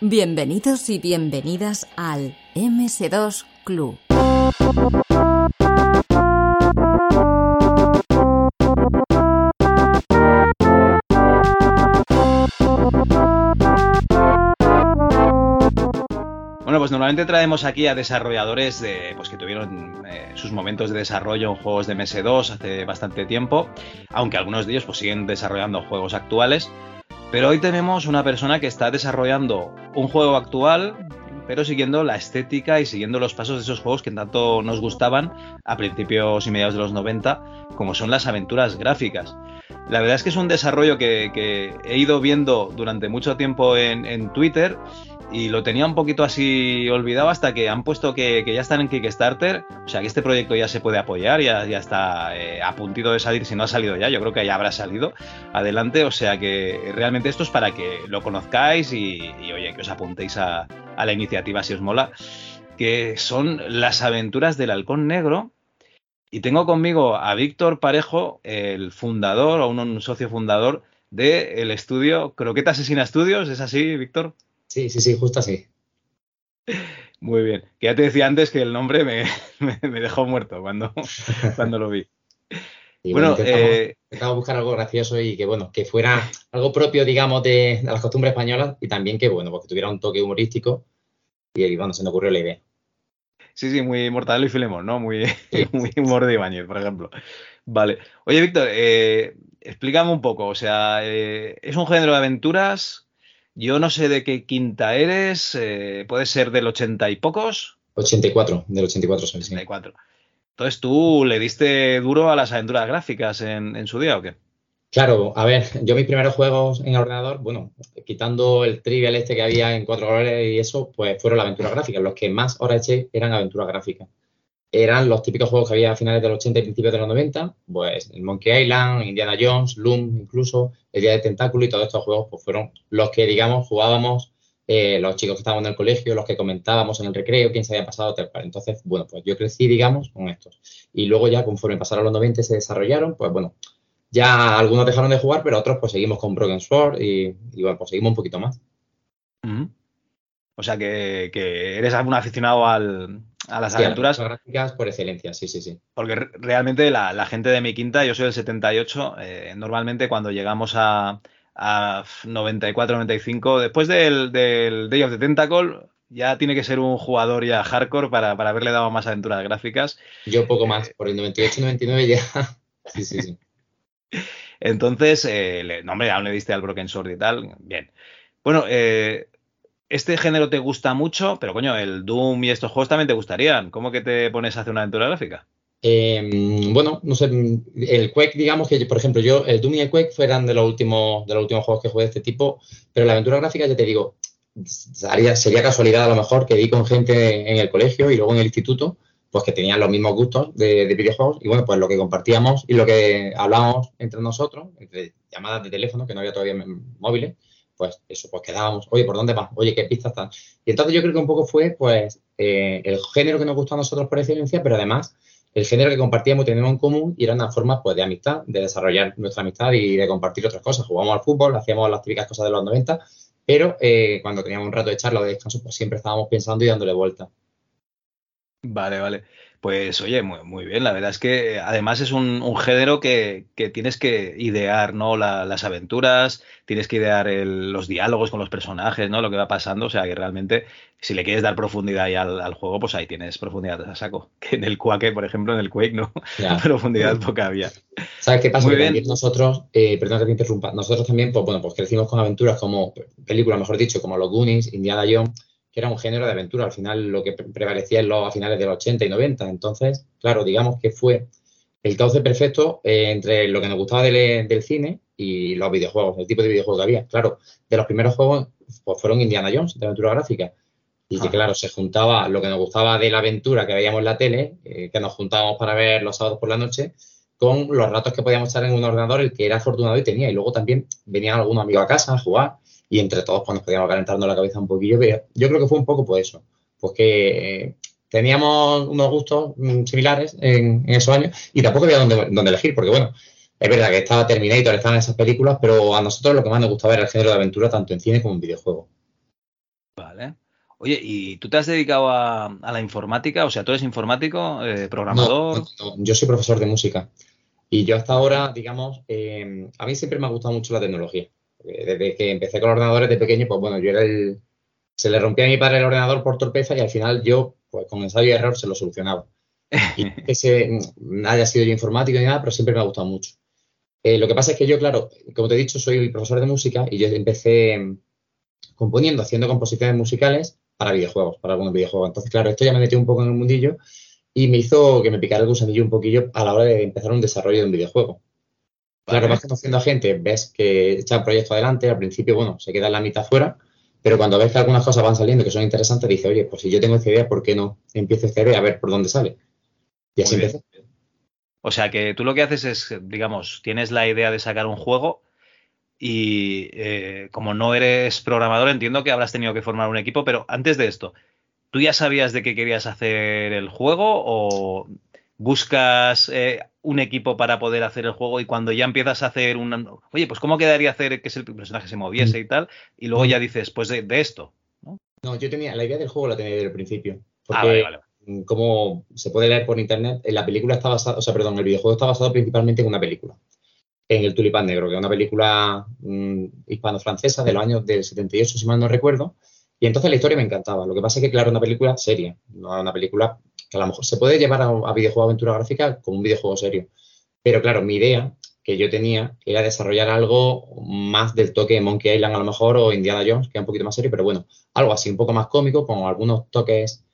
Bienvenidos y bienvenidas al MS2 Club. Bueno, pues normalmente traemos aquí a desarrolladores de, pues que tuvieron eh, sus momentos de desarrollo en juegos de MS2 hace bastante tiempo, aunque algunos de ellos pues siguen desarrollando juegos actuales. Pero hoy tenemos una persona que está desarrollando un juego actual, pero siguiendo la estética y siguiendo los pasos de esos juegos que tanto nos gustaban a principios y mediados de los 90, como son las aventuras gráficas. La verdad es que es un desarrollo que, he ido viendo durante mucho tiempo en Twitter y lo tenía un poquito así olvidado hasta que han puesto que, ya están en Kickstarter, o sea que este proyecto ya se puede apoyar, ya, ya está eh, a puntito de salir, si no ha salido ya, yo creo que ya habrá salido adelante, o sea que realmente esto es para que lo conozcáis y, oye, que os apuntéis a, la iniciativa si os mola, que son las aventuras del halcón negro, y tengo conmigo a Víctor Parejo, el fundador o un, socio fundador del el estudio Croqueta Asesina Studios. ¿Es así, Víctor? Sí, sí, sí, justo así. Muy bien. Que ya te decía antes que el nombre me, me, me dejó muerto cuando, cuando lo vi. Y bueno, bueno intentamos, eh, intentamos, buscar algo gracioso y que bueno, que fuera algo propio, digamos, de, de, las costumbres españolas y también que bueno, pues que tuviera un toque humorístico y bueno, se me ocurrió la idea. Sí, sí, muy Mortadelo y Filemón, ¿no? Muy, sí. muy humor de Ibáñez, por ejemplo. Vale. Oye, Víctor, eh, explícame un poco. O sea, eh, ¿es un género de aventuras? Yo no sé de qué quinta eres. Eh, ¿Puede ser del ochenta y pocos? 84, del 84 soy. 84. Entonces, ¿tú le diste duro a las aventuras gráficas en, en su día o qué? Claro, a ver, yo mis primeros juegos en ordenador, bueno, quitando el trivial este que había en cuatro colores y eso, pues fueron la aventura gráfica. Los que más horas eché eran aventuras gráficas. Eran los típicos juegos que había a finales de los 80 y principios de los 90, pues Monkey Island, Indiana Jones, Loom, incluso el Día de Tentáculo y todos estos juegos pues fueron los que, digamos, jugábamos eh, los chicos que estábamos en el colegio, los que comentábamos en el recreo, quién se había pasado, tal cual. Entonces, bueno, pues yo crecí, digamos, con estos. Y luego ya, conforme pasaron los 90 se desarrollaron, pues bueno, ya algunos dejaron de jugar, pero otros pues seguimos con Broken Sword y, bueno, pues seguimos un poquito más. O sea que, que, eres algún aficionado al, a las sí, aventuras. A las gráficas por excelencia, sí, sí, sí. Porque realmente la, la, gente de mi quinta, yo soy del 78, eh, normalmente cuando llegamos a, a 94, 95, después del, del, Day of the Tentacle, ya tiene que ser un jugador ya hardcore para, para haberle dado más aventuras gráficas. Yo poco más, por el 98, 99 ya. sí, sí, sí. Entonces, eh, le, no, hombre, aún le diste al Broken Sword y tal. Bien. Bueno, eh, este género te gusta mucho, pero coño, el Doom y estos juegos también te gustarían. ¿Cómo que te pones a hacer una aventura gráfica? Eh, bueno, no sé, el Quake, digamos que, por ejemplo, yo, el Doom y el Quake fueran de los últimos, de los últimos juegos que jugué de este tipo, pero la aventura gráfica, ya te digo, sería, casualidad a lo mejor que vi con gente en el colegio y luego en el instituto, pues que tenían los mismos gustos de, de, videojuegos y bueno, pues lo que compartíamos y lo que hablábamos entre nosotros, entre llamadas de teléfono, que no había todavía móviles, pues eso, pues quedábamos, oye, ¿por dónde vas? Oye, ¿qué pistas están? Y entonces yo creo que un poco fue, pues, eh, el género que nos gustó a nosotros por excelencia, pero además el género que compartíamos teníamos en común y era una forma, pues, de amistad, de desarrollar nuestra amistad y de compartir otras cosas. Jugábamos al fútbol, hacíamos las típicas cosas de los 90, pero eh, cuando teníamos un rato de charla o de descanso, pues siempre estábamos pensando y dándole vuelta. Vale, vale. Pues oye, muy, muy, bien. La verdad es que además es un, un género que, que, tienes que idear, ¿no? La, las aventuras, tienes que idear el, los diálogos con los personajes, ¿no? Lo que va pasando. O sea que realmente, si le quieres dar profundidad al, al, juego, pues ahí tienes profundidad a saco. Que en el Quake, por ejemplo, en el Quake, ¿no? Ya. profundidad poca había. ¿Sabes qué pasa? Muy bien. Nosotros, eh, perdón que te interrumpa, nosotros también, pues bueno, pues crecimos con aventuras como películas, mejor dicho, como los Goonies, Indiana Jones que era un género de aventura, al final lo que prevalecía en los, a finales de los 80 y 90. Entonces, claro, digamos que fue el cauce perfecto eh, entre lo que nos gustaba del, del, cine y los videojuegos, el tipo de videojuegos que había. Claro, de los primeros juegos pues fueron Indiana Jones, de aventura gráfica. Y que, claro, se juntaba lo que nos gustaba de la aventura que veíamos en la tele, eh, que nos juntábamos para ver los sábados por la noche, con los ratos que podíamos estar en un ordenador, el que era afortunado y tenía. Y luego también venían algunos amigos a casa a jugar y entre todos pues, nos podíamos calentarnos la cabeza un poquillo. Pero yo creo que fue un poco por eso, pues que eh, teníamos unos gustos mm, similares en, en, esos años y tampoco había dónde, dónde elegir, porque bueno, es verdad que estaba Terminator, estaban esas películas, pero a nosotros lo que más nos gustaba era el género de aventura tanto en cine como en videojuegos. Oye, ¿y tú te has dedicado a, la informática? O sea, ¿tú eres informático, eh, programador? yo soy profesor de música. Y yo hasta ahora, digamos, eh, a mí siempre me ha gustado mucho la tecnología. Desde que empecé con ordenadores de pequeño, pues bueno, yo era el... Se le rompía a mi padre el ordenador por torpeza y al final yo, pues con ensayo y error, se lo solucionaba. Y ese no haya sido yo informático ni nada, pero siempre me ha gustado mucho. Eh, lo que pasa es que yo, claro, como te he dicho, soy profesor de música y yo empecé mm, componiendo, haciendo composiciones musicales para videojuegos, para algunos videojuegos. Entonces, claro, esto ya me metió un poco en el mundillo y me hizo que me picara el gusanillo un poquillo a la hora de empezar un desarrollo de un videojuego. Claro, vas conociendo a gente, ves que echa un proyecto adelante, al principio, bueno, se queda en la mitad fuera, pero cuando ves que algunas cosas van saliendo que son interesantes, dice, oye, pues si yo tengo esta idea, ¿por qué no empiezo esta idea a ver por dónde sale? Y así empecé. O sea que tú lo que haces es, digamos, tienes la idea de sacar un juego y eh, como no eres programador, entiendo que habrás tenido que formar un equipo, pero antes de esto, ¿tú ya sabías de qué querías hacer el juego o buscas eh, un equipo para poder hacer el juego y cuando ya empiezas a hacer un... Oye, pues ¿cómo quedaría hacer que el personaje se moviese y tal? Y luego ya dices, pues de, esto, ¿no? No, yo tenía, la idea del juego la tenía desde el principio. ah, vale, vale. Como se puede leer por internet, la película está basado, o sea, perdón, el videojuego está basado principalmente en una película. En El Tulipán Negro, que es una película mm, hispano-francesa de los años del 78, si mal no recuerdo. Y entonces la historia me encantaba. Lo que pasa es que, claro, una película seria, no una película que a lo mejor se puede llevar a, videojuego aventura gráfica como un videojuego serio. Pero claro, mi idea que yo tenía era desarrollar algo más del toque de Monkey Island a lo mejor o Indiana Jones, que es un poquito más serio, pero bueno, algo así, un poco más cómico, con algunos toques,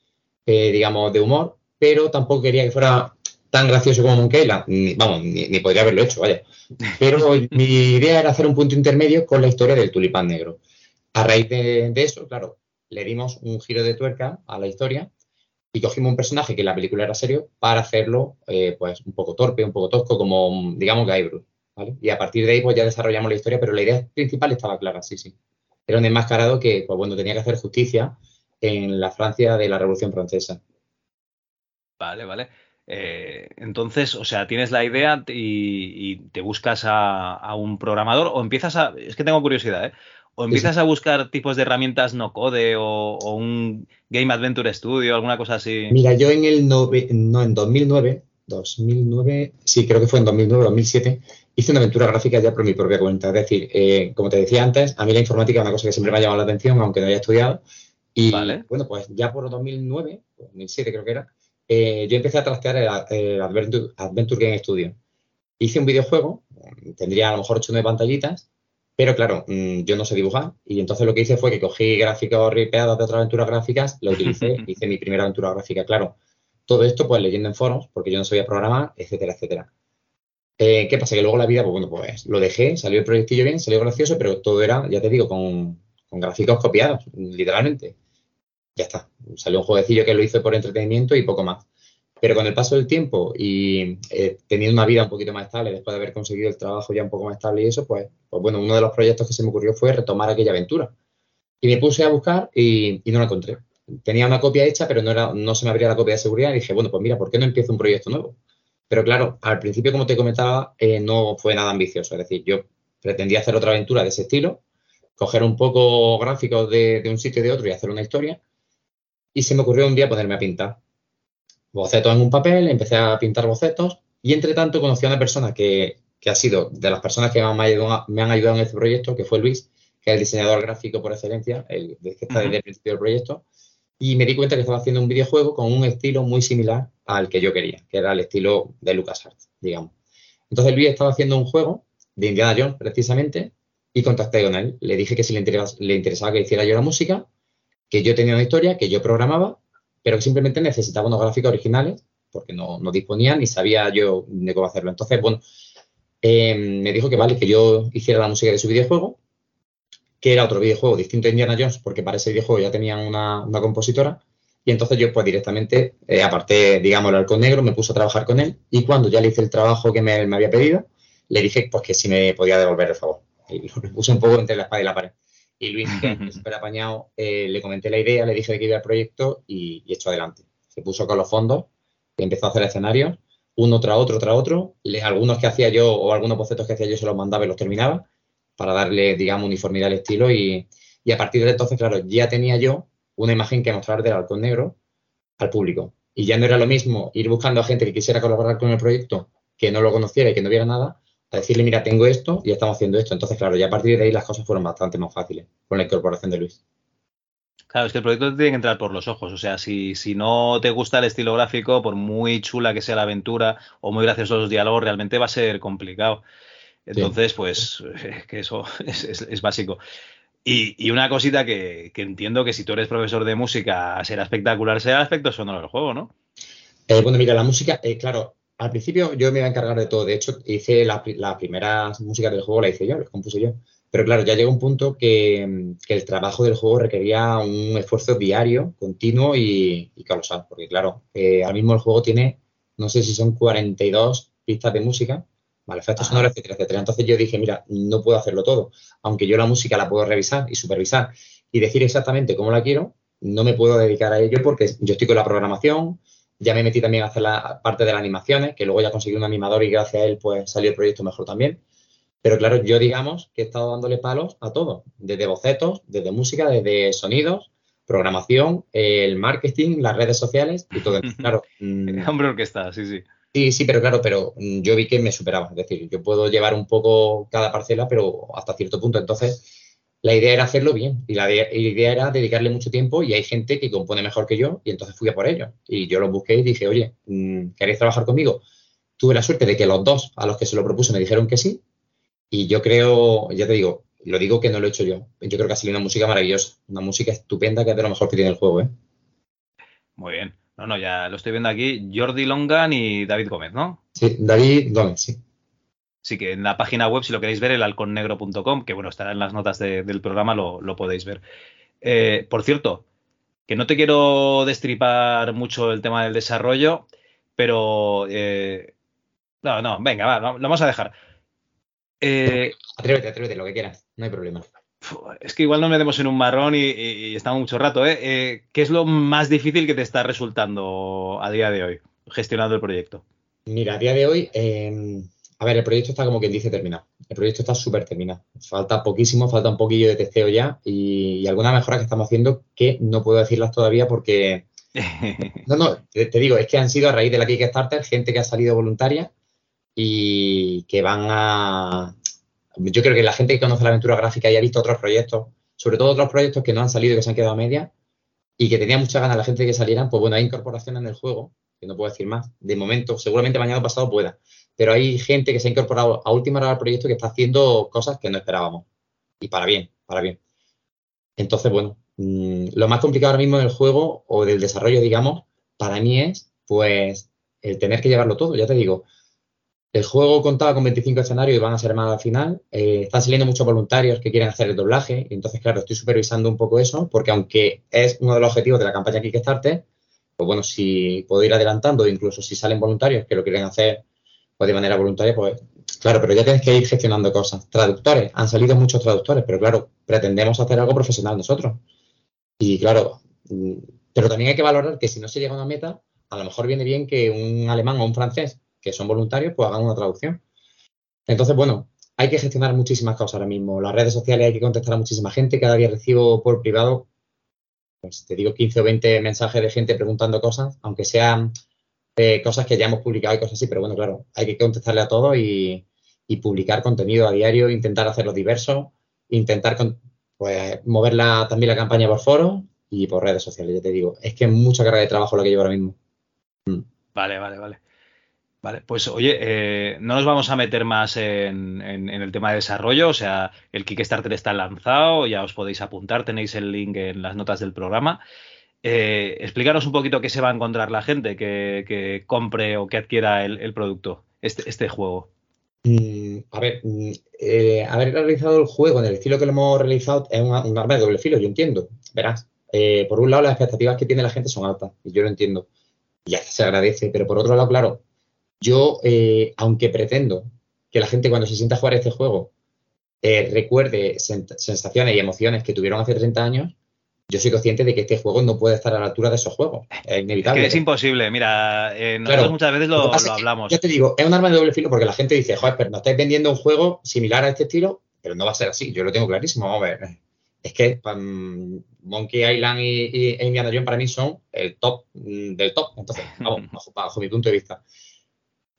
eh, digamos, de humor, pero tampoco quería que fuera tan gracioso como Monkey Island, vamos, ni, podría haberlo hecho, vaya. Pero mi idea era hacer un punto intermedio con la historia del tulipán negro. A raíz de eso, claro, le dimos un giro de tuerca a la historia y cogimos un personaje que en la película era serio para hacerlo eh, pues un poco torpe, un poco tosco, como digamos Guybrush, ¿vale? Y a partir de ahí pues ya desarrollamos la historia, pero la idea principal estaba clara, sí, sí. Era un enmascarado que, pues bueno, tenía que hacer justicia en la Francia de la Revolución Francesa. Vale, vale. Eh, entonces, o sea, tienes la idea y, te buscas a, a, un programador o empiezas a... Es que tengo curiosidad, ¿eh? O empiezas a buscar tipos de herramientas no code o, un Game Adventure Studio, alguna cosa así. Mira, yo en el no, en 2009, 2009, sí, creo que fue en 2009, 2007, hice una aventura gráfica ya por mi propia cuenta. Es decir, eh, como te decía antes, a mí la informática es una cosa que siempre me ha llamado la atención, aunque no haya estudiado. Y bueno, pues ya por 2009, 2007 creo que era, eh, yo empecé a trastear el, Adventure, Adventure Game Studio. Hice un videojuego, tendría a lo mejor 8 o 9 pantallitas, pero claro, mm, yo no sé dibujar y entonces lo que hice fue que cogí gráficos ripeados de otras aventuras gráficas, lo utilicé, hice mi primera aventura gráfica, claro. Todo esto pues leyendo en foros, porque yo no sabía programar, etcétera, etcétera. Eh, ¿Qué pasa? Que luego la vida, pues bueno, pues lo dejé, salió el proyectillo bien, salió gracioso, pero todo era, ya te digo, con, con gráficos copiados, literalmente. Ya está. Salió un jueguecillo que lo hice por entretenimiento y poco más. Pero con el paso del tiempo y eh, teniendo una vida un poquito más estable, después de haber conseguido el trabajo ya un poco más estable y eso, pues, pues bueno, uno de los proyectos que se me ocurrió fue retomar aquella aventura. Y me puse a buscar y, no la encontré. Tenía una copia hecha, pero no, era, no se me abría la copia de seguridad y dije, bueno, pues mira, ¿por qué no empiezo un proyecto nuevo? Pero claro, al principio, como te comentaba, eh, no fue nada ambicioso. Es decir, yo pretendía hacer otra aventura de ese estilo, coger un poco gráficos de, de un sitio y de otro y hacer una historia. Y se me ocurrió un día ponerme a pintar bocetos en un papel, empecé a pintar bocetos y entre tanto conocí a una persona que, ha sido de las personas que me han, ayudado, en este proyecto, que fue Luis, que es el diseñador gráfico por excelencia, el que está desde el principio del proyecto, y me di cuenta que estaba haciendo un videojuego con un estilo muy similar al que yo quería, que era el estilo de LucasArts, digamos. Entonces Luis estaba haciendo un juego de Indiana Jones, precisamente, y contacté con él. Le dije que si le, le interesaba que hiciera yo la música, que yo tenía una historia, que yo programaba pero simplemente necesitaba unos gráficos originales porque no, disponía ni sabía yo de cómo hacerlo. Entonces, bueno, em, me dijo que vale, que yo hiciera la música de su videojuego, que era otro videojuego distinto a Indiana Jones, porque para ese videojuego ya tenían una, compositora, y entonces yo pues directamente, eh, aparte, digamos, el arco negro, me puse a trabajar con él, y cuando ya le hice el trabajo que me, me había pedido, le dije pues que si me podía devolver el favor. Y lo puse un poco entre la espada y la pared. Y Luis, que es súper apañado, eh, le comenté la idea, le dije de que iba al proyecto y, y echó adelante. Se puso con los fondos, empezó a hacer escenarios, uno tras otro, tras otro. algunos que hacía yo o algunos bocetos que hacía yo se los mandaba y los terminaba para darle, digamos, uniformidad al estilo. Y, a partir de entonces, claro, ya tenía yo una imagen que mostrar del halcón negro al público. Y ya no era lo mismo ir buscando a gente que quisiera colaborar con el proyecto, que no lo conociera y que no viera nada, a decirle, mira, tengo esto y estamos haciendo esto. Entonces, claro, ya a partir de ahí las cosas fueron bastante más fáciles con la incorporación de Luis. Claro, es que el proyecto tiene que entrar por los ojos. O sea, si, si no te gusta el estilo gráfico, por muy chula que sea la aventura o muy graciosos los diálogos, realmente va a ser complicado. Entonces, pues, que eso es, básico. Y, una cosita que, entiendo que si tú eres profesor de música será espectacular, será el aspecto sonoro del juego, ¿no? Eh, bueno, mira, la música, eh, claro, al principio yo me iba a encargar de todo. De hecho, hice la, primera música del juego, la hice yo, la compuse yo. Pero claro, ya llegó un punto que, el trabajo del juego requería un esfuerzo diario, continuo y, y colosal. Porque claro, eh, ahora mismo el juego tiene, no sé si son 42 pistas de música, ¿vale? Efectos sonoros, etcétera, etcétera. Entonces yo dije, mira, no puedo hacerlo todo. Aunque yo la música la puedo revisar y supervisar y decir exactamente cómo la quiero, no me puedo dedicar a ello porque yo estoy con la programación, ya me metí también a hacer la parte de las animaciones, que luego ya conseguí un animador y gracias a él pues salió el proyecto mejor también. Pero claro, yo digamos que he estado dándole palos a todo, desde bocetos, desde música, desde sonidos, programación, el marketing, las redes sociales y todo. Claro. Mm, Hombre orquesta, sí, sí. Sí, sí, pero claro, pero mm, yo vi que me superaba. Es decir, yo puedo llevar un poco cada parcela, pero hasta cierto punto. Entonces, la idea era hacerlo bien y la, idea era dedicarle mucho tiempo y hay gente que compone mejor que yo y entonces fui a por ello. Y yo lo busqué y dije, oye, mm, ¿queréis trabajar conmigo? Tuve la suerte de que los dos a los que se lo propuse me dijeron que sí y yo creo, ya te digo, lo digo que no lo he hecho yo. Yo creo que ha salido una música maravillosa, una música estupenda que es de lo mejor que tiene el juego. ¿eh? Muy bien. No, no, ya lo estoy viendo aquí. Jordi Longan y David Gómez, ¿no? Sí, David Gómez, sí. Sí, que en la página web, si lo queréis ver, el halconnegro.com, que bueno, estará en las notas del programa, lo, podéis ver. Eh, por cierto, que no te quiero destripar mucho el tema del desarrollo, pero... Eh, no, no, venga, va, lo vamos a dejar. Eh, atrévete, atrévete, lo que quieras, no hay problema. Es que igual no me demos en un marrón y, estamos mucho rato, ¿eh? ¿Qué es lo más difícil que te está resultando a día de hoy, gestionando el proyecto? Mira, a día de hoy, a ver, el proyecto está como quien dice terminado. El proyecto está súper terminado. Falta poquísimo, falta un poquillo de testeo ya y, algunas mejoras que estamos haciendo que no puedo decirlas todavía porque... no, no, te, digo, es que han sido a raíz de la Kickstarter gente que ha salido voluntaria y que van a... Yo creo que la gente que conoce la aventura gráfica y ha visto otros proyectos, sobre todo otros proyectos que no han salido y que se han quedado a media y que tenía mucha ganas la gente de que salieran, pues bueno, hay incorporación en el juego, que no puedo decir más, de momento, seguramente mañana pasado pueda pero hay gente que se ha incorporado a última hora al proyecto que está haciendo cosas que no esperábamos. Y para bien, para bien. Entonces, bueno, mm, lo más complicado ahora mismo del juego o del desarrollo, digamos, para mí es, pues, el tener que llevarlo todo. Ya te digo, el juego contaba con 25 escenarios y van a ser más al final. Eh, están saliendo muchos voluntarios que quieren hacer el doblaje. Y entonces, claro, estoy supervisando un poco eso, porque aunque es uno de los objetivos de la campaña Kickstarter, pues bueno, si puedo ir adelantando, incluso si salen voluntarios que lo quieren hacer pues de manera voluntaria, pues claro, pero ya tienes que ir gestionando cosas. Traductores, han salido muchos traductores, pero claro, pretendemos hacer algo profesional nosotros. Y claro, mm, pero también hay que valorar que si no se llega a una meta, a lo mejor viene bien que un alemán o un francés, que son voluntarios, pues hagan una traducción. Entonces, bueno, hay que gestionar muchísimas cosas ahora mismo. Las redes sociales hay que contestar a muchísima gente. Cada día recibo por privado, pues te digo 15 o 20 mensajes de gente preguntando cosas, aunque sean cosas que ya hemos publicado y cosas así, pero bueno, claro, hay que contestarle a todo y, publicar contenido a diario, intentar hacerlo diverso, intentar pues, mover también la campaña por foros y por redes sociales, ya te digo. Es que es mucha carga de trabajo lo que llevo ahora mismo. Mm. Vale, vale, vale. Vale, pues oye, eh, no nos vamos a meter más en, el tema de desarrollo, o sea, el Kickstarter está lanzado, ya os podéis apuntar, tenéis el link en las notas del programa. Eh, explícanos un poquito qué se va a encontrar la gente que, compre o que adquiera el, producto, este, este juego. Mm, a ver, mm, eh, haber realizado el juego en el estilo que lo hemos realizado es un, arma de doble filo, yo entiendo. Verás, eh, por un lado las expectativas que tiene la gente son altas, y yo lo entiendo. Y se agradece, pero por otro lado, claro, yo, aunque pretendo que la gente cuando se sienta a jugar este juego recuerde sensaciones y emociones que tuvieron hace 30 años, yo soy consciente de que este juego no puede estar a la altura de esos juegos. Es inevitable. Es que es imposible. Mira, eh, nosotros muchas veces lo, hablamos. Yo te digo, es un arma de doble filo porque la gente dice, joder, pero no estáis vendiendo un juego similar a este estilo, pero no va a ser así. Yo lo tengo clarísimo. Vamos a ver. es que mm, Monkey Island y, Indiana Jones para mí son el top mm, del top. Entonces, vamos, bajo, mi punto de vista.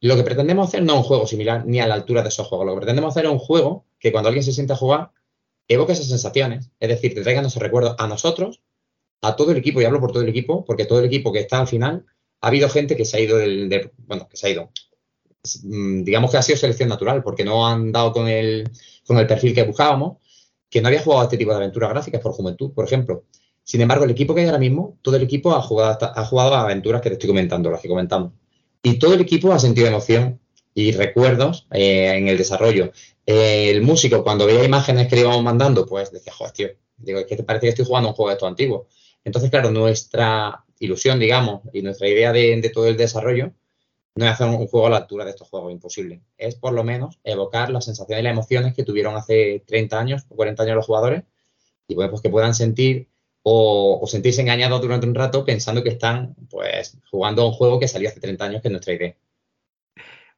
Lo que pretendemos hacer no es un juego similar ni a la altura de esos juegos. Lo que pretendemos hacer es un juego que cuando alguien se sienta a jugar, evoque esas sensaciones. Es decir, te traigan esos recuerdos a nosotros, a todo el equipo, y hablo por todo el equipo, porque todo el equipo que está al final, ha habido gente que se ha ido del, bueno, que se ha ido. Mm, digamos que ha sido selección natural, porque no han dado con el, con el perfil que buscábamos que no había jugado a este tipo de aventuras gráficas por juventud, por ejemplo. Sin embargo, el equipo que hay ahora mismo, todo el equipo ha jugado, ha jugado aventuras que te estoy comentando, las que comentamos. Y todo el equipo ha sentido emoción y recuerdos eh, en el desarrollo. El músico, cuando veía imágenes que le íbamos mandando, pues decía, joder, tío, digo, ¿qué te parece que estoy jugando un juego de estos antiguos? Entonces, claro, nuestra ilusión, digamos, y nuestra idea de todo el desarrollo no es hacer un juego a la altura de estos juegos, imposible. Es por lo menos evocar las sensaciones y las emociones que tuvieron hace 30 años o 40 años los jugadores y pues, que puedan sentir o, sentirse engañados durante un rato pensando que están pues jugando a un juego que salió hace 30 años, que es nuestra idea.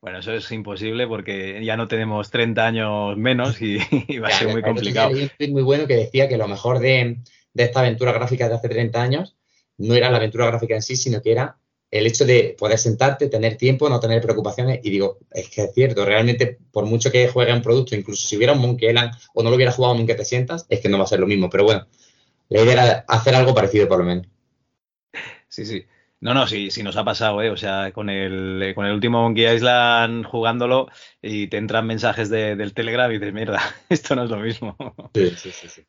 Bueno, eso es imposible porque ya no tenemos 30 años menos y, va a ser muy complicado. Hay muy bueno que decía que lo mejor de, de esta aventura gráfica de hace 30 años no era la aventura gráfica en sí, sino que era el hecho de poder sentarte, tener tiempo, no tener preocupaciones, y digo, es que es cierto, realmente, por mucho que juegue un producto, incluso si hubiera un Monkey Island o no lo hubiera jugado nunca te sientas, es que no va a ser lo mismo. Pero bueno, la idea era hacer algo parecido por lo menos. Sí, sí. No, no, sí, sí nos ha pasado, ¿eh? O sea, con el, con el último Monkey Island jugándolo y te entran mensajes del Telegram y dices, mierda, esto no es lo mismo. Sí, sí, sí. sí.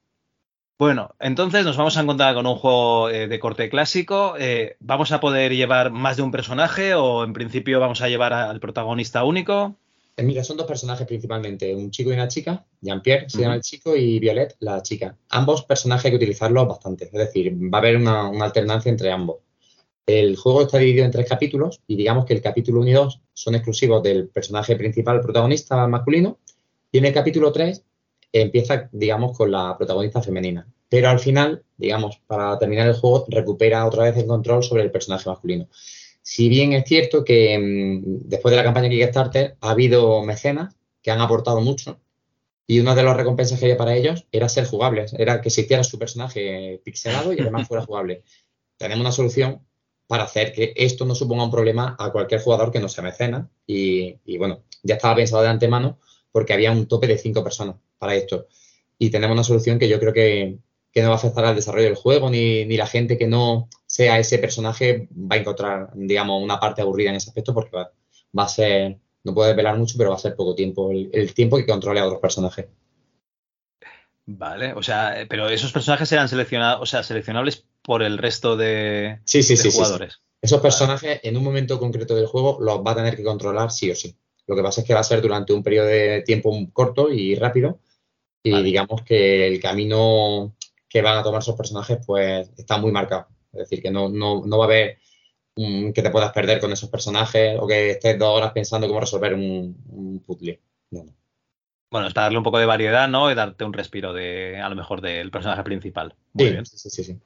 Bueno, entonces nos vamos a encontrar con un juego eh, de corte clásico. Eh, ¿Vamos a poder llevar más de un personaje o en principio vamos a llevar al protagonista único? Eh, mira, son dos personajes principalmente, un chico y una chica. Jean-Pierre se llama el chico y Violet la chica. Ambos personajes hay que utilizarlos bastante, es decir, va a haber una, una alternancia entre ambos. El juego está dividido en tres capítulos y digamos que el capítulo 1 y 2 son exclusivos del personaje principal protagonista masculino y en el capítulo 3 empieza, digamos, con la protagonista femenina. Pero al final, digamos, para terminar el juego, recupera otra vez el control sobre el personaje masculino. Si bien es cierto que mm, después de la campaña Kickstarter ha habido mecenas que han aportado mucho y una de las recompensas que había para ellos era ser jugables, era que se hiciera su personaje pixelado y además fuera jugable. Tenemos una solución para hacer que esto no suponga un problema a cualquier jugador que no sea mecena y, y bueno, ya estaba pensado de antemano porque había un tope de cinco personas para esto. Y tenemos una solución que yo creo que, no va a afectar al desarrollo del juego, ni, la gente que no sea ese personaje va a encontrar, digamos, una parte aburrida en ese aspecto porque va, a ser, no puede velar mucho, pero va a ser poco tiempo, el, tiempo que controle a otros personajes. Vale, o sea, pero esos personajes serán seleccionados, o sea, seleccionables por el resto de, sí, sí, sí, jugadores. Esos personajes en un momento concreto del juego los va a tener que controlar sí o sí. Lo que pasa es que va a ser durante un periodo de tiempo corto y rápido. Y digamos que el camino que van a tomar esos personajes, pues está muy marcado. Es decir, que no, no, no va a haber que te puedas perder con esos personajes o que estés dos horas pensando cómo resolver un, puzzle. Bueno, es para darle un poco de variedad, ¿no? Y darte un respiro de, a lo mejor, del personaje principal. Muy bien. sí, sí, sí.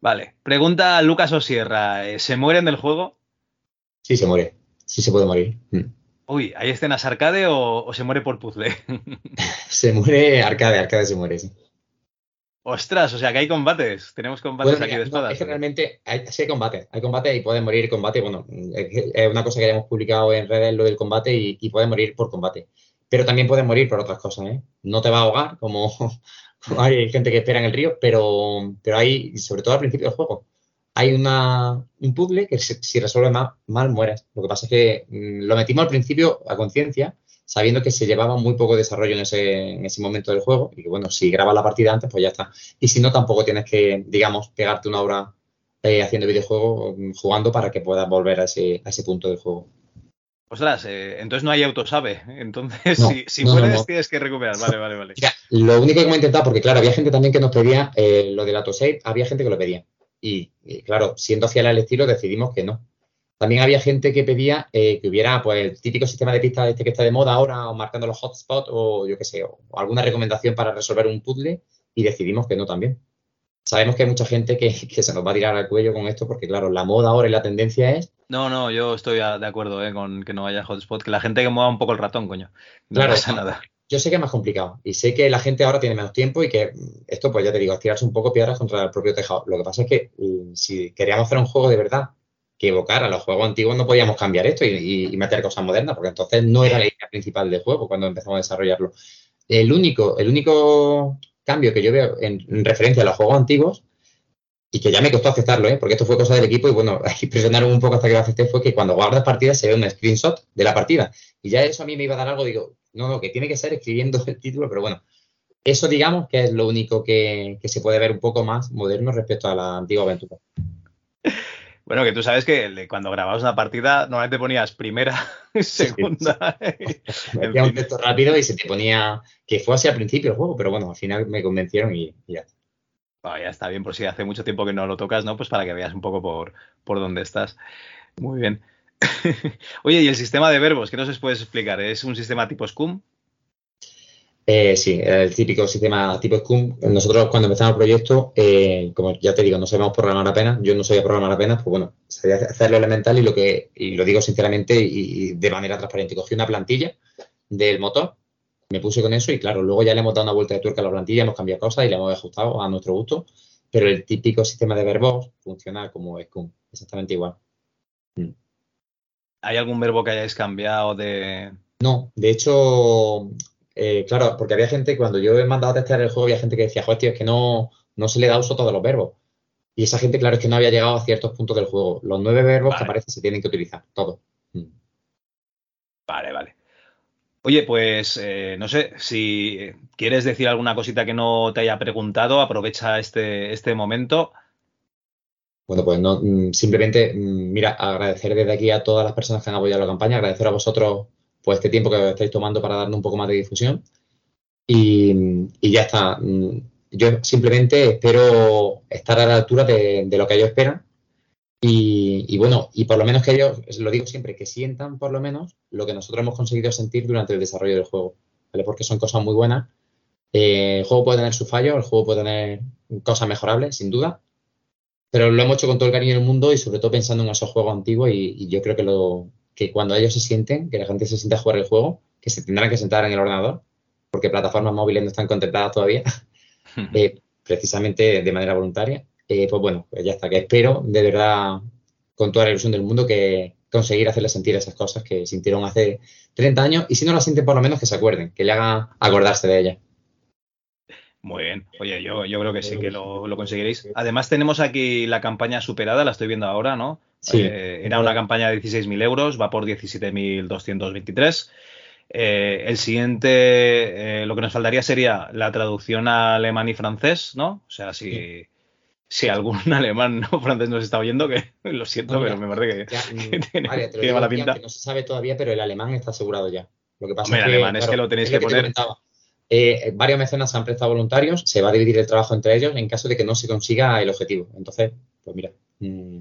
Vale. Pregunta Lucas Osierra. Eh, ¿Se mueren del juego? Sí, se muere. Sí se puede morir. Mm. Uy, ¿hay escenas arcade o, se muere por puzzle? se muere arcade, arcade se muere, sí. Ostras, o sea que hay combates. Tenemos combates aquí de espadas. es que realmente hay, sí hay combate. Hay combate y puede morir combate. Bueno, es una cosa que ya hemos publicado en redes, lo del combate, y, puede morir por combate. Pero también puede morir por otras cosas, ¿eh? No te va a ahogar, como, hay gente que espera en el río, pero, pero hay, sobre todo al principio del juego, hay una, un puzzle que si, resuelve mal, mueres. Lo que pasa es que mm, lo metimos al principio a conciencia, sabiendo que se llevaba muy poco desarrollo en ese, en ese momento del juego y que, bueno, si grabas la partida antes, pues ya está. Y si no, tampoco tienes que, digamos, pegarte una hora eh, haciendo videojuego, mm, jugando para que puedas volver a ese, a ese punto del juego. Ostras, eh, entonces no hay autosave. Entonces, si, mueres, tienes que recuperar. Vale, vale, vale. lo único que hemos intentado, porque claro, había gente también que nos pedía eh, lo del autosave, había gente que lo pedía. Y, claro, siendo fiel al estilo, decidimos que no. También había gente que pedía eh, que hubiera pues el típico sistema de pistas este que está de moda ahora, o marcando los hotspots, o yo qué sé, o, alguna recomendación para resolver un puzzle, y decidimos que no también. Sabemos que hay mucha gente que, se nos va a tirar al cuello con esto, porque claro, la moda ahora y la tendencia es. No, no, yo estoy de acuerdo eh, con que no haya hotspot, que la gente que mueva un poco el ratón, coño. No claro, pasa nada. yo sé que es más complicado y sé que la gente ahora tiene menos tiempo y que esto, pues ya te digo, es tirarse un poco piedras contra el propio tejado. Lo que pasa es que mm, si queríamos hacer un juego de verdad que evocara los juegos antiguos, no podíamos cambiar esto y, meter cosas modernas, porque entonces no era la idea principal del juego cuando empezamos a desarrollarlo. El único, el único cambio que yo veo en, referencia a los juegos antiguos y que ya me costó aceptarlo, ¿eh? porque esto fue cosa del equipo y bueno, presionaron un poco hasta que lo acepté, fue que cuando guardas partidas se ve un screenshot de la partida. Y ya eso a mí me iba a dar algo, digo, no, no, que tiene que ser escribiendo el título, pero bueno, eso digamos que es lo único que, se puede ver un poco más moderno respecto a la antigua aventura. Bueno, que tú sabes que cuando grababas una partida normalmente ponías primera, segunda. Metía un texto rápido y se te ponía que fue así al principio el juego, pero bueno, al final me convencieron y, ya. Ya está bien, por si hace mucho tiempo que no lo tocas, ¿no? Pues para que veas un poco por, por dónde estás. Muy bien. Oye, ¿y el sistema de verbos? ¿Qué nos puedes explicar? ¿Es un sistema tipo Scum? Eh, sí, el típico sistema tipo Scum. Nosotros cuando empezamos el proyecto, eh, como ya te digo, no sabemos programar apenas, yo no sabía programar apenas, pues bueno, sabía hacerlo elemental y lo que, y lo digo sinceramente y, de manera transparente, cogí una plantilla del motor, me puse con eso y claro, luego ya le hemos dado una vuelta de tuerca a la plantilla, hemos cambiado cosas y le hemos ajustado a nuestro gusto, pero el típico sistema de verbos funciona como exactamente igual. Mm. ¿Hay algún verbo que hayáis cambiado de...? No, de hecho, eh, claro, porque había gente, cuando yo he mandado a testear el juego, había gente que decía, joder, tío, es que no, no se le da uso a todos los verbos. Y esa gente, claro, es que no había llegado a ciertos puntos del juego. Los nueve verbos que aparecen se tienen que utilizar, todos. Mm. Vale, vale. Oye, pues eh, no sé, si quieres decir alguna cosita que no te haya preguntado, aprovecha este, este momento. Bueno, pues no, mm, simplemente, mm, mira, agradecer desde aquí a todas las personas que han apoyado la campaña, agradecer a vosotros pues este tiempo que estáis tomando para darnos un poco más de difusión. Y, ya está. Mm, yo simplemente espero estar a la altura de, lo que ellos esperan. Y, bueno, y por lo menos que ellos, lo digo siempre, que sientan por lo menos lo que nosotros hemos conseguido sentir durante el desarrollo del juego. ¿vale? Porque son cosas muy buenas. Eh, el juego puede tener sus fallos, el juego puede tener cosas mejorables, sin duda pero lo hemos hecho con todo el cariño del mundo y sobre todo pensando en esos juegos antiguos y, yo creo que lo que cuando ellos se sienten, que la gente se sienta a jugar el juego, que se tendrán que sentar en el ordenador, porque plataformas móviles no están contempladas todavía, eh, precisamente de manera voluntaria, eh, pues bueno, pues ya está, que espero de verdad, con toda la ilusión del mundo, que conseguir hacerles sentir esas cosas que sintieron hace 30 años y si no las sienten por lo menos que se acuerden, que le hagan acordarse de ellas. Muy bien. Oye, yo, yo creo que sí que lo, conseguiréis. Además, tenemos aquí la campaña superada, la estoy viendo ahora, ¿no? Sí. Eh, era una campaña de 16.000 euros, va por 17.223. Eh, el siguiente, eh, lo que nos faltaría sería la traducción a alemán y francés, ¿no? O sea, si, si algún alemán o francés nos está oyendo, que lo siento, pero me parece que, mm, tiene, mala pinta. no se sabe todavía, pero el alemán está asegurado ya. Lo que pasa es que, alemán es que lo tenéis que, poner. Eh, varios mecenas han prestado voluntarios, se va a dividir el trabajo entre ellos en caso de que no se consiga el objetivo. Entonces, pues mira, mm,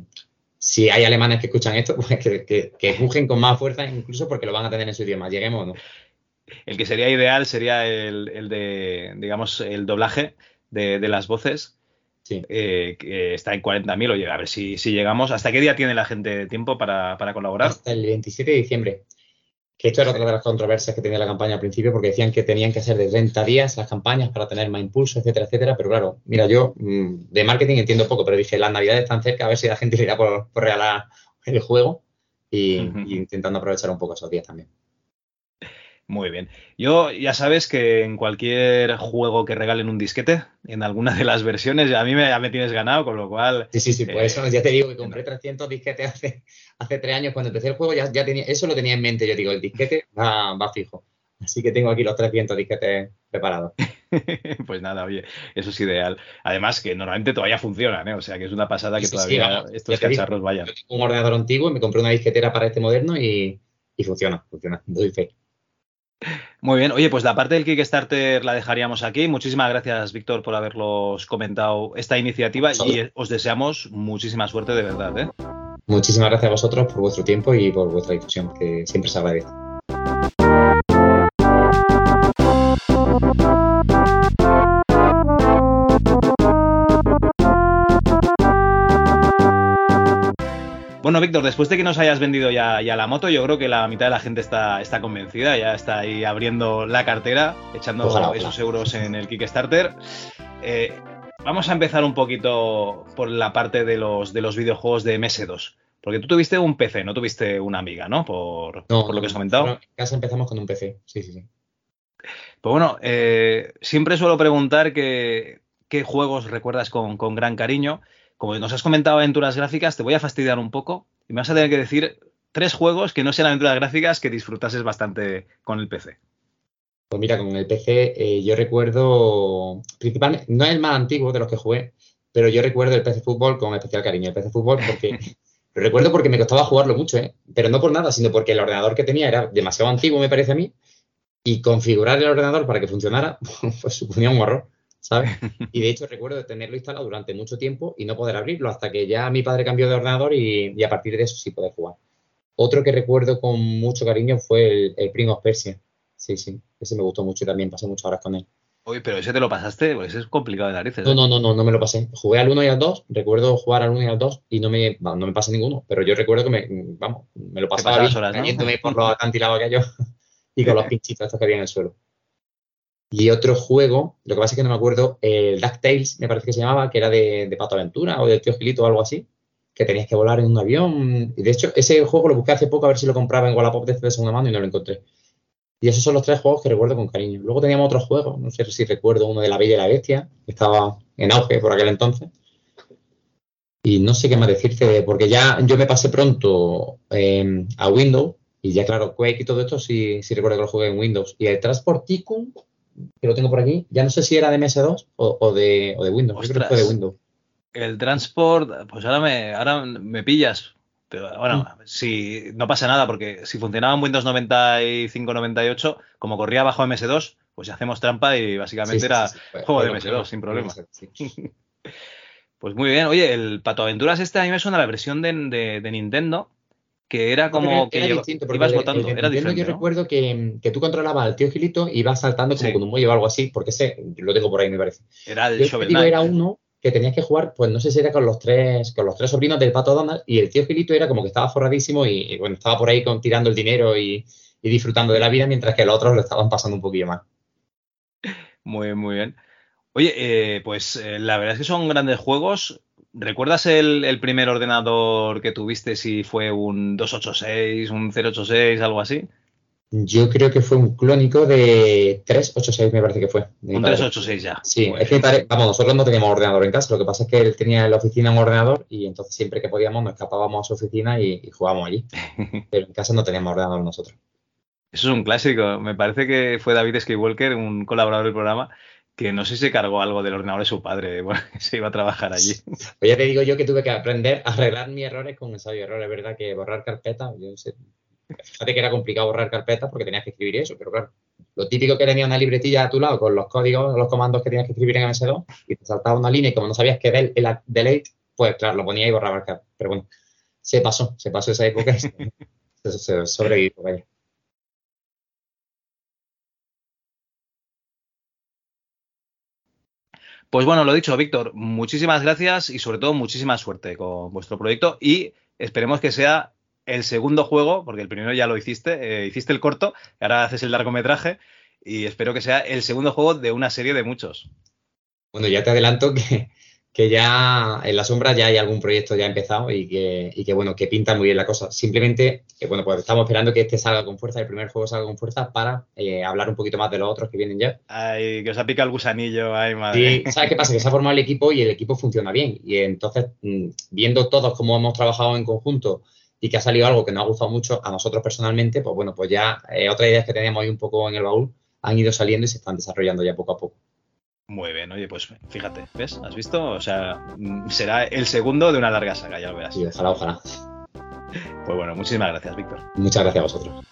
si hay alemanes que escuchan esto, pues que, que, con más fuerza incluso porque lo van a tener en su idioma, lleguemos o no. El que sería ideal sería el, de, digamos, el doblaje de, las voces, eh, que está en 40.000, oye, a ver si, si, llegamos. ¿Hasta qué día tiene la gente tiempo para, para colaborar? Hasta el 27 de diciembre. Que esto era otra de las controversias que tenía la campaña al principio, porque decían que tenían que ser de 30 días las campañas para tener más impulso, etcétera, etcétera. Pero claro, mira, yo mm, de marketing entiendo poco, pero dije, las navidades están cerca, a ver si la gente le irá por, regalar el juego y, intentando aprovechar un poco esos días también. Muy bien. Yo ya sabes que en cualquier juego que regalen un disquete, en alguna de las versiones, a mí me, ya me tienes ganado, con lo cual... Sí, sí, sí, por eso ya te digo que compré 300 disquetes hace, hace tres años cuando empecé el juego, ya, ya tenía, eso lo tenía en mente, yo digo, el disquete va, va fijo. Así que tengo aquí los 300 disquetes preparados. pues nada, oye, eso es ideal. Además que normalmente todavía funcionan, ¿eh? O sea que es una pasada que todavía estos cacharros vayan. Yo tengo un ordenador antiguo, me compré una disquetera para este moderno y, y funciona, funciona, doy fe. Muy bien, oye, pues la parte del Kickstarter la dejaríamos aquí. Muchísimas gracias, Víctor, por haberlos comentado esta iniciativa y os deseamos muchísima suerte de verdad. ¿eh? Muchísimas gracias a vosotros por vuestro tiempo y por vuestra difusión, que siempre se agradece. Bueno, Víctor, después de que nos hayas vendido ya, la moto, yo creo que la mitad de la gente está, está convencida, ya está ahí abriendo la cartera, echando esos euros en el Kickstarter. Eh, vamos a empezar un poquito por la parte de los, de los videojuegos de MS2. Porque tú tuviste un PC, no tuviste una amiga, ¿no? Por, lo que has comentado. en casa empezamos con un PC, sí, sí, sí. Pues bueno, eh, siempre suelo preguntar qué juegos recuerdas con, gran cariño. Como nos has comentado aventuras gráficas, te voy a fastidiar un poco y me vas a tener que decir tres juegos que no sean aventuras gráficas que disfrutases bastante con el PC. Pues mira, con el PC eh, yo recuerdo, principalmente, no es el más antiguo de los que jugué, pero yo recuerdo el PC Fútbol con especial cariño. El PC Fútbol porque Lo recuerdo porque me costaba jugarlo mucho, ¿eh? pero no por nada, sino porque el ordenador que tenía era demasiado antiguo, me parece a mí, y configurar el ordenador para que funcionara, pues suponía un horror, ¿sabes? Y de hecho recuerdo tenerlo instalado durante mucho tiempo y no poder abrirlo hasta que ya mi padre cambió de ordenador y, a partir de eso sí poder jugar. Otro que recuerdo con mucho cariño fue el, el Prince of Persia. Sí, sí, ese me gustó mucho y también pasé muchas horas con él. Oye, pero ese te lo pasaste, pues es complicado de narices. No, ¿eh? no, no, no, no me lo pasé. Jugué al 1 y al 2, recuerdo jugar al 1 y al 2 y no me, no me pasé ninguno, pero yo recuerdo que me, vamos, me lo pasaba bien, horas, por los acantilados aquellos y con los pinchitos estos que había en el suelo. Y otro juego, lo que pasa es que no me acuerdo, el DuckTales me parece que se llamaba, que era de, de Pato Aventura o de Tío Gilito o algo así, que tenías que volar en un avión. Y de hecho, ese juego lo busqué hace poco a ver si lo compraba en Wallapop de segunda mano y no lo encontré. Y esos son los tres juegos que recuerdo con cariño. Luego teníamos otros juegos, no sé si recuerdo uno de La Bella y la Bestia, que estaba en auge por aquel entonces. Y no sé qué más decirte, porque ya yo me pasé pronto em, a Windows, y ya claro, Quake y todo esto sí, sí recuerdo que lo jugué en Windows. Y el Transport Tycoon, que lo tengo por aquí, ya no sé si era de MS2 o, de, o de Windows. creo que fue de Windows. El Transport, pues ahora me, ahora me pillas, pero bueno, mm. si no pasa nada, porque si funcionaba en Windows 95-98, como corría bajo MS2, pues ya hacemos trampa y básicamente era juego de MS2, sin problema. pues muy bien. Oye, el Pato Aventuras este a mí me suena la versión de, Nintendo, que era como que ibas votando. era diferente, yo recuerdo que, tú controlabas al tío Gilito y ibas saltando como con un muelle o algo así, porque sé, lo tengo por ahí, me parece. Era el Shovel Knight. Era uno que tenías que jugar, pues no sé si era con los tres, con los tres sobrinos del Pato Donald, y el tío Gilito era como que estaba forradísimo y, bueno, estaba por ahí con, tirando el dinero y, disfrutando de la vida, mientras que los otros lo estaban pasando un poquillo más. Muy bien, muy bien. Oye, eh, pues eh, la verdad es que son grandes juegos. ¿Recuerdas el, el, primer ordenador que tuviste si fue un 286, un 086, algo así? Yo creo que fue un clónico de 386, me parece que fue. Un 386 ya. Sí, es que vamos, nosotros no teníamos ordenador en casa, lo que pasa es que él tenía en la oficina un ordenador y entonces siempre que podíamos nos escapábamos a su oficina y, jugábamos allí. Pero en casa no teníamos ordenador nosotros. Eso es un clásico. Me parece que fue David Skywalker, un colaborador del programa, que no sé si se cargó algo del ordenador de su padre, se iba a trabajar allí. Pues ya te digo yo que tuve que aprender a arreglar mis errores con ensayo error, es verdad que borrar carpeta, yo sé, Fíjate que era complicado borrar carpetas porque tenías que escribir eso, pero claro, lo típico que tenía una libretilla a tu lado con los códigos, los comandos que tenías que escribir en MS2 y te saltaba una línea y como no sabías que del, el delete, pues claro, lo ponía y borraba el carpeta. Pero bueno, se pasó, se pasó esa época y se, sobrevivió. Pues bueno, lo dicho, Víctor, muchísimas gracias y sobre todo muchísima suerte con vuestro proyecto y esperemos que sea el segundo juego, porque el primero ya lo hiciste, eh, hiciste el corto, ahora haces el largometraje y espero que sea el segundo juego de una serie de muchos. Bueno, ya te adelanto que, que ya en la sombra ya hay algún proyecto ya empezado y que, y que bueno, que pinta muy bien la cosa. Simplemente, que bueno, pues estamos esperando que este salga con fuerza, el primer juego salga con fuerza para eh, hablar un poquito más de los otros que vienen ya. Ay, que os ha picado el gusanillo, ay madre. Sí, ¿sabes qué pasa? Que se ha formado el equipo y el equipo funciona bien. Y entonces, mm, viendo todos cómo hemos trabajado en conjunto y que ha salido algo que nos ha gustado mucho a nosotros personalmente, pues bueno, pues ya eh, otras ideas que teníamos ahí un poco en el baúl han ido saliendo y se están desarrollando ya poco a poco. Muy bien, oye, pues fíjate, ¿ves? ¿Has visto? O sea, mm, será el segundo de una larga saga, ya lo verás. Sí, ojalá, ojalá. Pues bueno, muchísimas gracias, Víctor. Muchas gracias a vosotros.